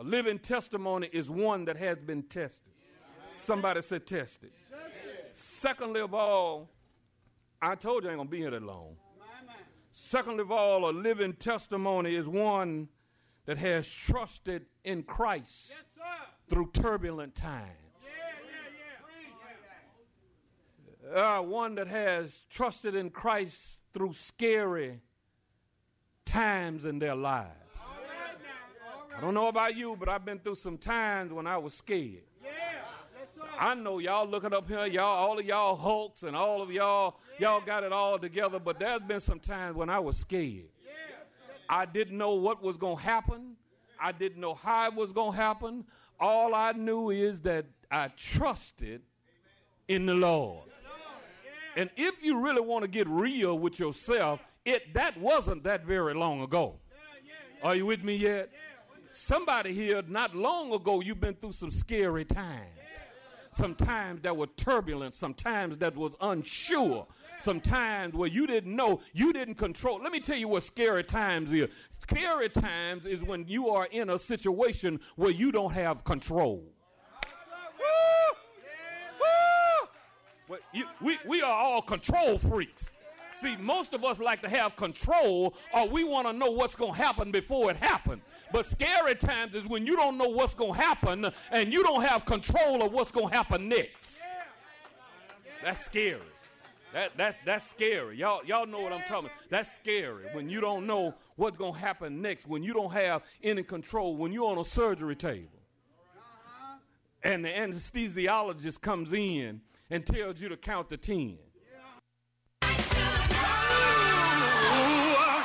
A living testimony is one that has been tested. Somebody said tested. Secondly of all, I told you I ain't gonna be here that long. Secondly of all, a living testimony is one that has trusted in Christ through turbulent times. Yeah, yeah, Uh, one that has trusted in Christ through scary times in their lives. I don't know about you, but I've been through some times when I was scared. I know y'all looking up here, y'all, all of y'all hulks and all of y'all, y'all got it all together, but there's been some times when I was scared. Yeah, I didn't know what was going to happen. I didn't know how it was going to happen. All I knew is that I trusted in the Lord. And if you really want to get real with yourself, it that wasn't that very long ago. Are you with me yet? Somebody here, not long ago, you've been through some scary times. Sometimes that were turbulent, sometimes that was unsure, sometimes where you didn't know, you didn't control. Let me tell you what scary times is. Scary times is when you are in a situation where you don't have control. Woo! Woo! Well, you, we, we are all control freaks. See, most of us like to have control or we want to know what's going to happen before it happens. But scary times is when you don't know what's going to happen and you don't have control of what's going to happen next. That's scary. That, that's, that's scary. Y'all, y'all know what I'm talking about. That's scary when you don't know what's going to happen next, when you don't have any control, when you're on a surgery table. And the anesthesiologist comes in and tells you to count to 10.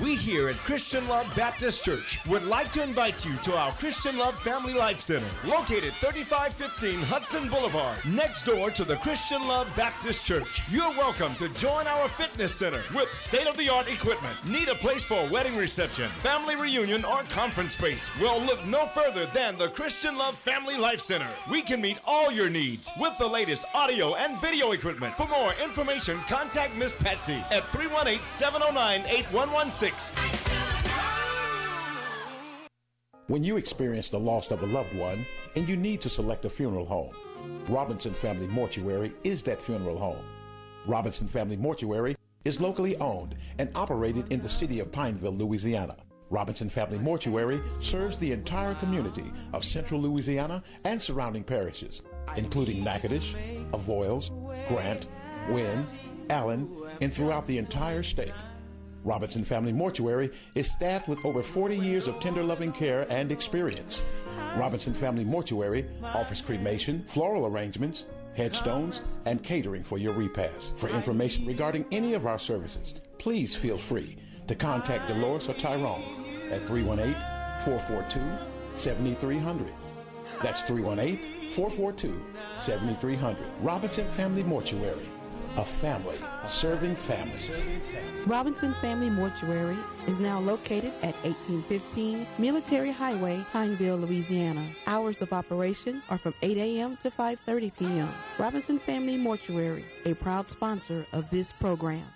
We here at Christian Love Baptist Church would like to invite you to our Christian Love Family Life Center, located 3515 Hudson Boulevard, next door to the Christian Love Baptist Church. You're welcome to join our fitness center with state of the art equipment. Need a place for a wedding reception, family reunion, or conference space? Well, look no further than the Christian Love Family Life Center. We can meet all your needs with the latest audio and video equipment. For more information, contact Miss Patsy at 318 709 8116. When you experience the loss of a loved one and you need to select a funeral home, Robinson Family Mortuary is that funeral home. Robinson Family Mortuary is locally owned and operated in the city of Pineville, Louisiana. Robinson Family Mortuary serves the entire community of central Louisiana and surrounding parishes, including Natchitoches, Avoyelles, Grant, Winn, Allen, and throughout the entire state. Robinson Family Mortuary is staffed with over 40 years of tender loving care and experience. Robinson Family Mortuary offers cremation, floral arrangements, headstones, and catering for your repast. For information regarding any of our services, please feel free to contact Dolores or Tyrone at 318 442 7300. That's 318 442 7300. Robinson Family Mortuary a family serving families. Robinson Family Mortuary is now located at 1815 Military Highway, Pineville, Louisiana. Hours of operation are from 8 a.m. to 5.30 p.m. Robinson Family Mortuary, a proud sponsor of this program.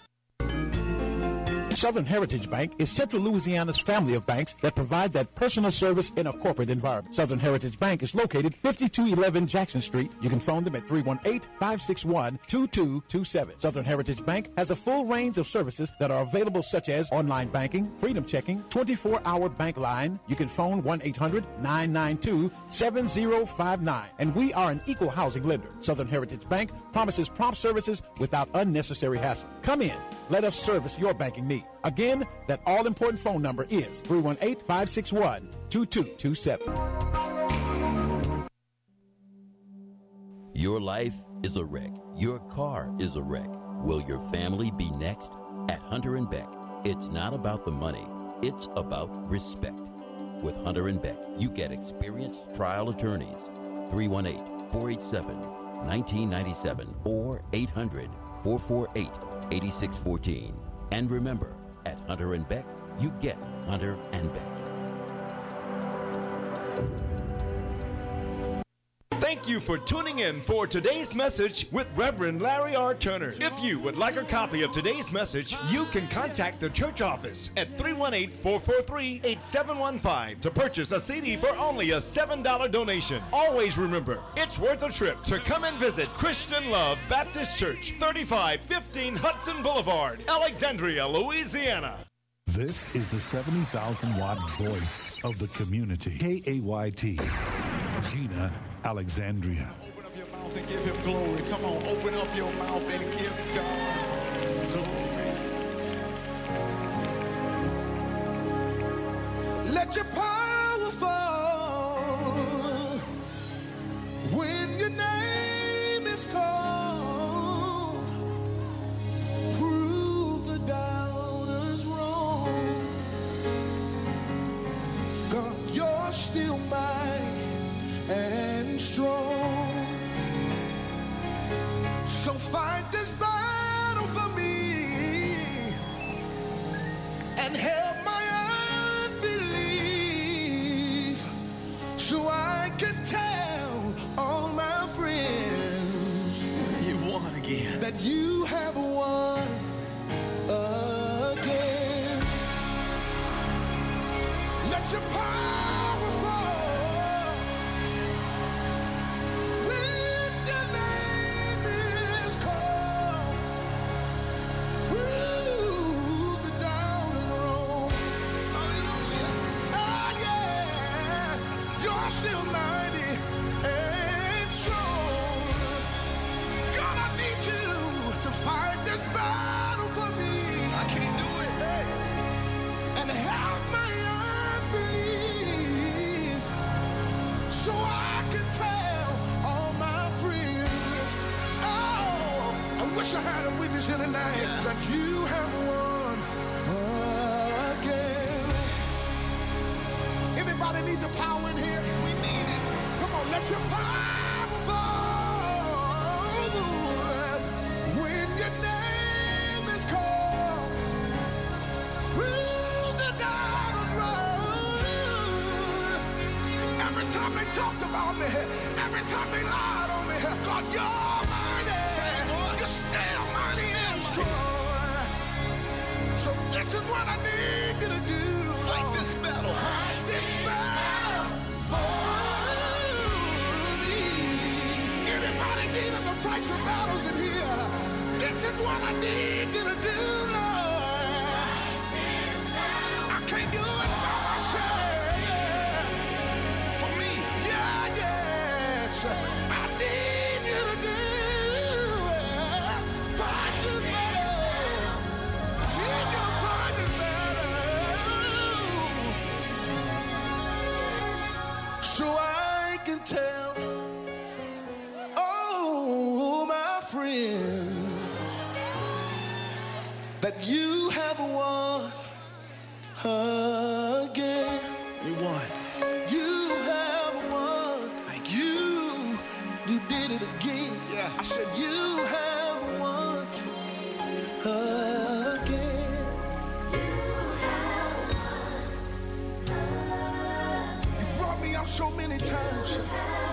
Southern Heritage Bank is Central Louisiana's family of banks that provide that personal service in a corporate environment. Southern Heritage Bank is located 5211 Jackson Street. You can phone them at 318-561-2227. Southern Heritage Bank has a full range of services that are available such as online banking, freedom checking, 24-hour bank line. You can phone 1-800-992-7059. And we are an equal housing lender. Southern Heritage Bank promises prompt services without unnecessary hassle. Come in. Let us service your banking need. Again, that all important phone number is 318 561 2227. Your life is a wreck. Your car is a wreck. Will your family be next? At Hunter and Beck, it's not about the money, it's about respect. With Hunter and Beck, you get experienced trial attorneys. 318 487 1997 or 800 448 8614. And remember, at Hunter and Beck, you get Hunter and Beck. You for tuning in for today's message with Reverend Larry R. Turner. If you would like a copy of today's message, you can contact the church office at 318 443 8715 to purchase a CD for only a $7 donation. Always remember, it's worth a trip to come and visit Christian Love Baptist Church, 3515 Hudson Boulevard, Alexandria, Louisiana. This is the 70,000 watt voice of the community. KAYT. Jena Alexandria. Open up your mouth and give him glory. Come on, open up your mouth and give God glory. Let your power I had a witness here tonight that you have won again. Anybody need the power in here? We need it. Come on, let your power fall. When your name is called, through the diamond road. Every time they talked about me, every time they lied on me, God, you're this is what I need you to do. Fight this battle. Fight this battle for me. Anybody needing to fight some battles in here? This is what I need you to do, so many times.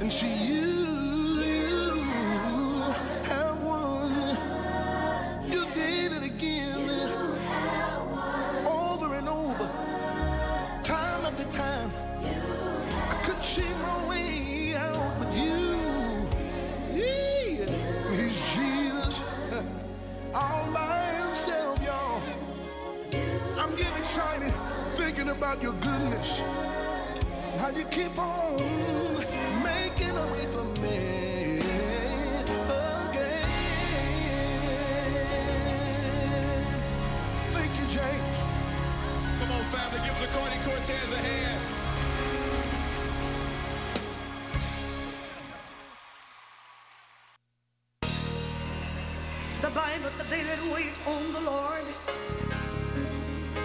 and she used Cardi Cortez a hand. The Bible said they that wait on the Lord.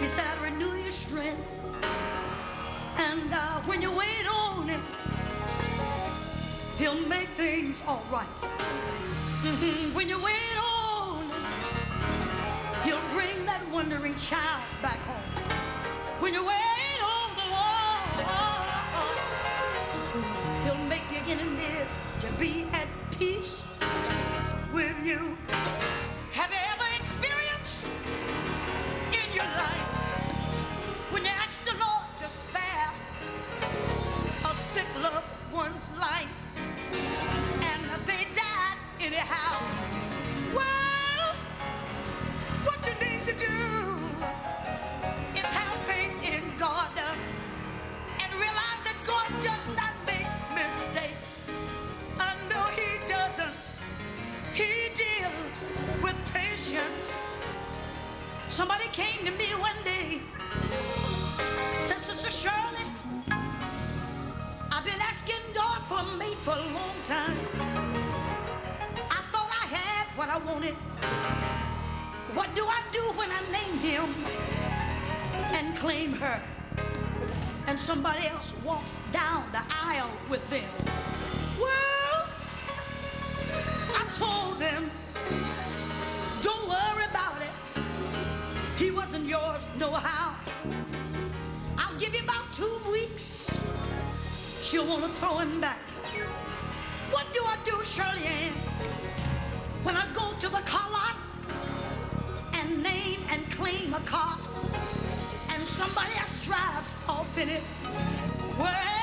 He said, I renew your strength. And uh, when you wait on Him, He'll make things all right. Mm -hmm. When you wait on Him, He'll bring that wandering child back home. When you wait on the wall, he'll make your enemies to be at peace with you. Somebody came to me one day, said, Sister Shirley, I've been asking God for me for a long time. I thought I had what I wanted. What do I do when I name him and claim her? And somebody else walks down the aisle with them. know how. I'll give you about two weeks. She'll want to throw him back. What do I do, Shirley Ann? When I go to the car lot and name and claim a car and somebody else drives off in it. Well,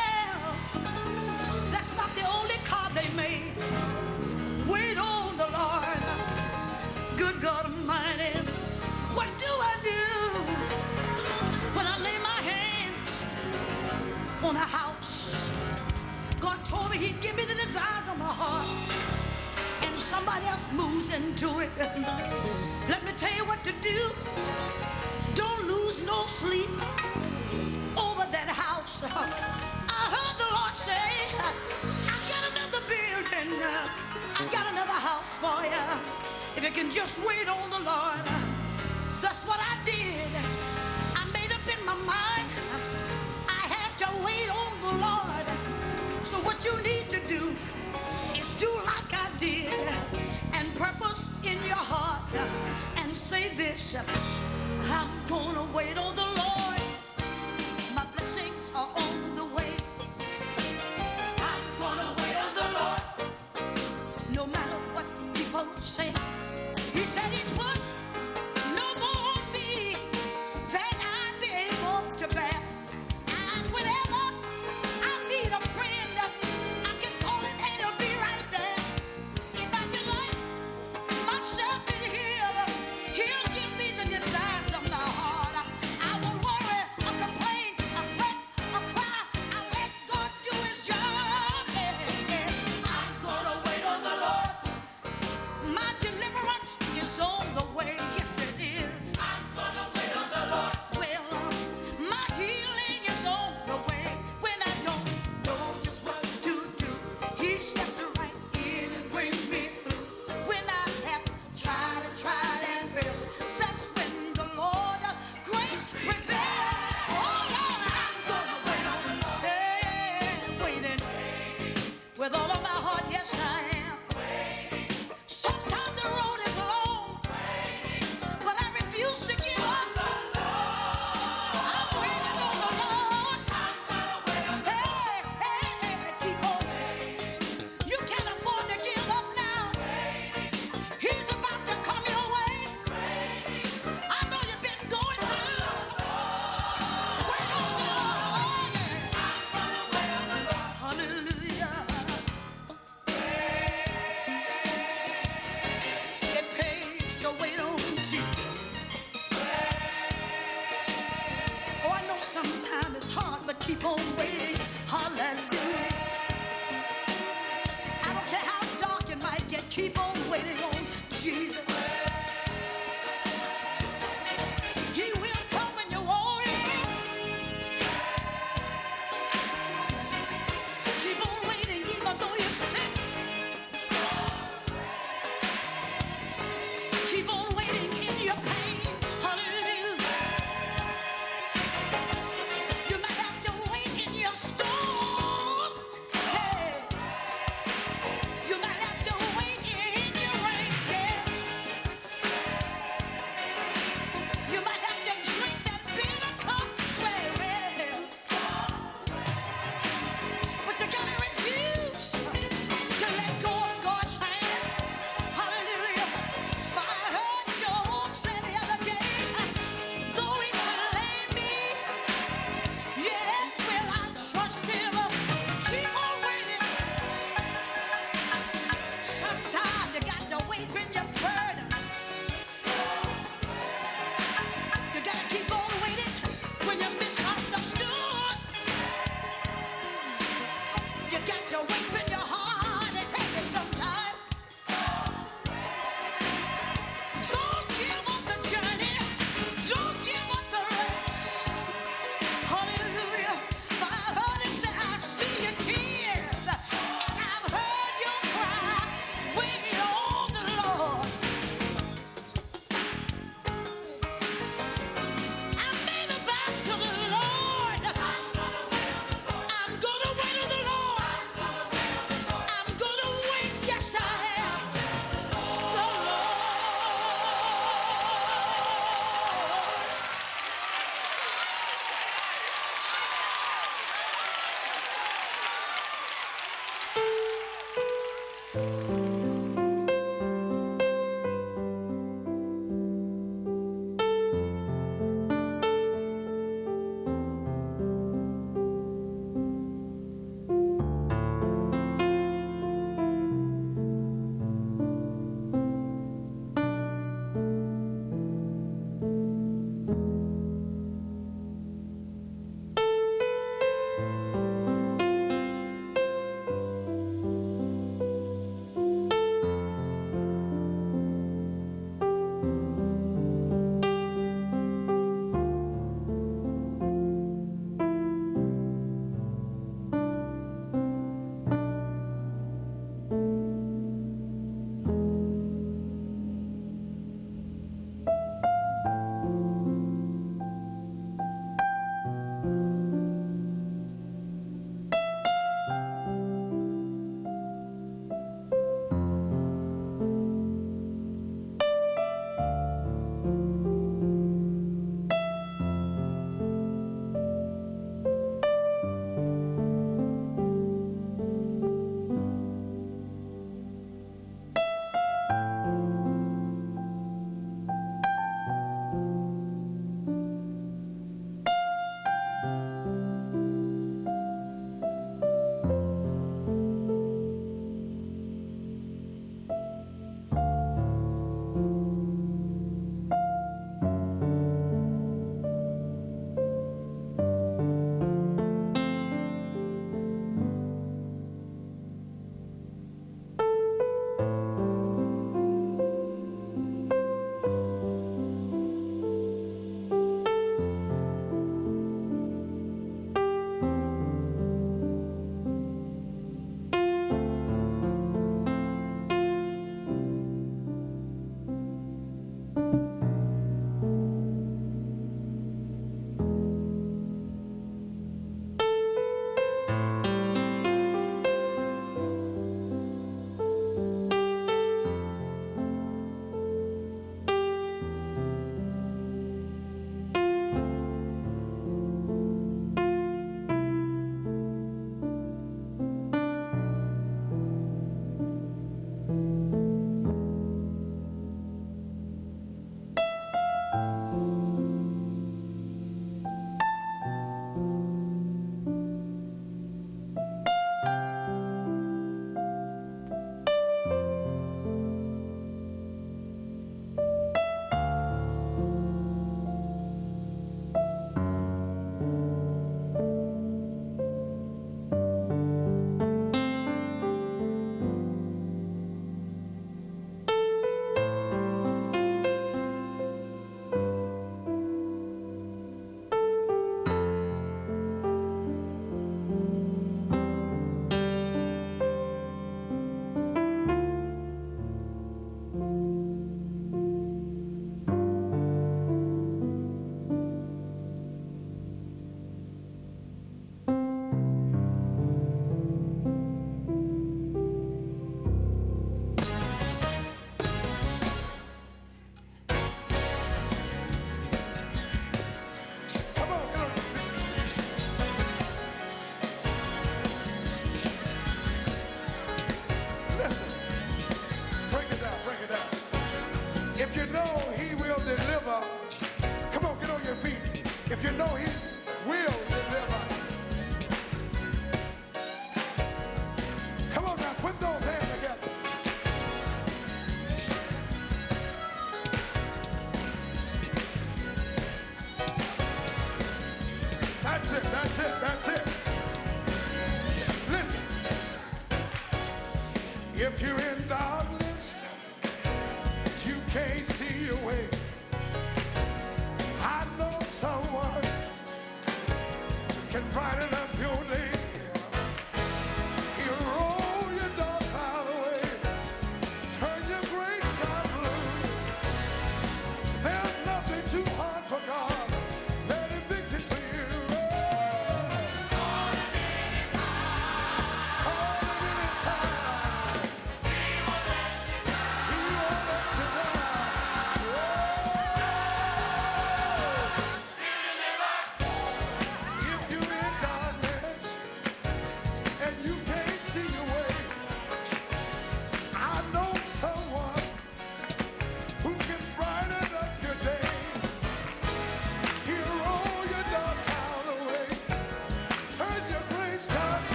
keep on waiting on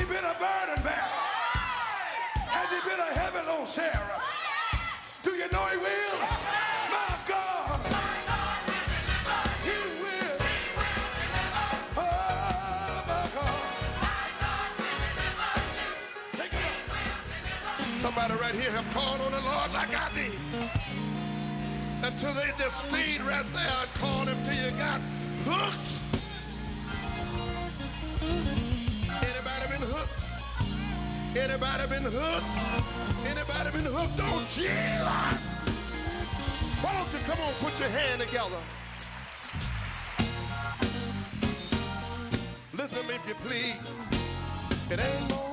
he been a burden bearer? Has he been a heaven on Sarah? Do you know he will? My God. He will. Oh, my God. Take it up. Somebody right here have called on the Lord like I did. Until they just stayed right there and called him till you got hooked. Anybody been hooked? Anybody been hooked on Jesus? Why don't you come on, put your hand together. Listen if you please. It ain't no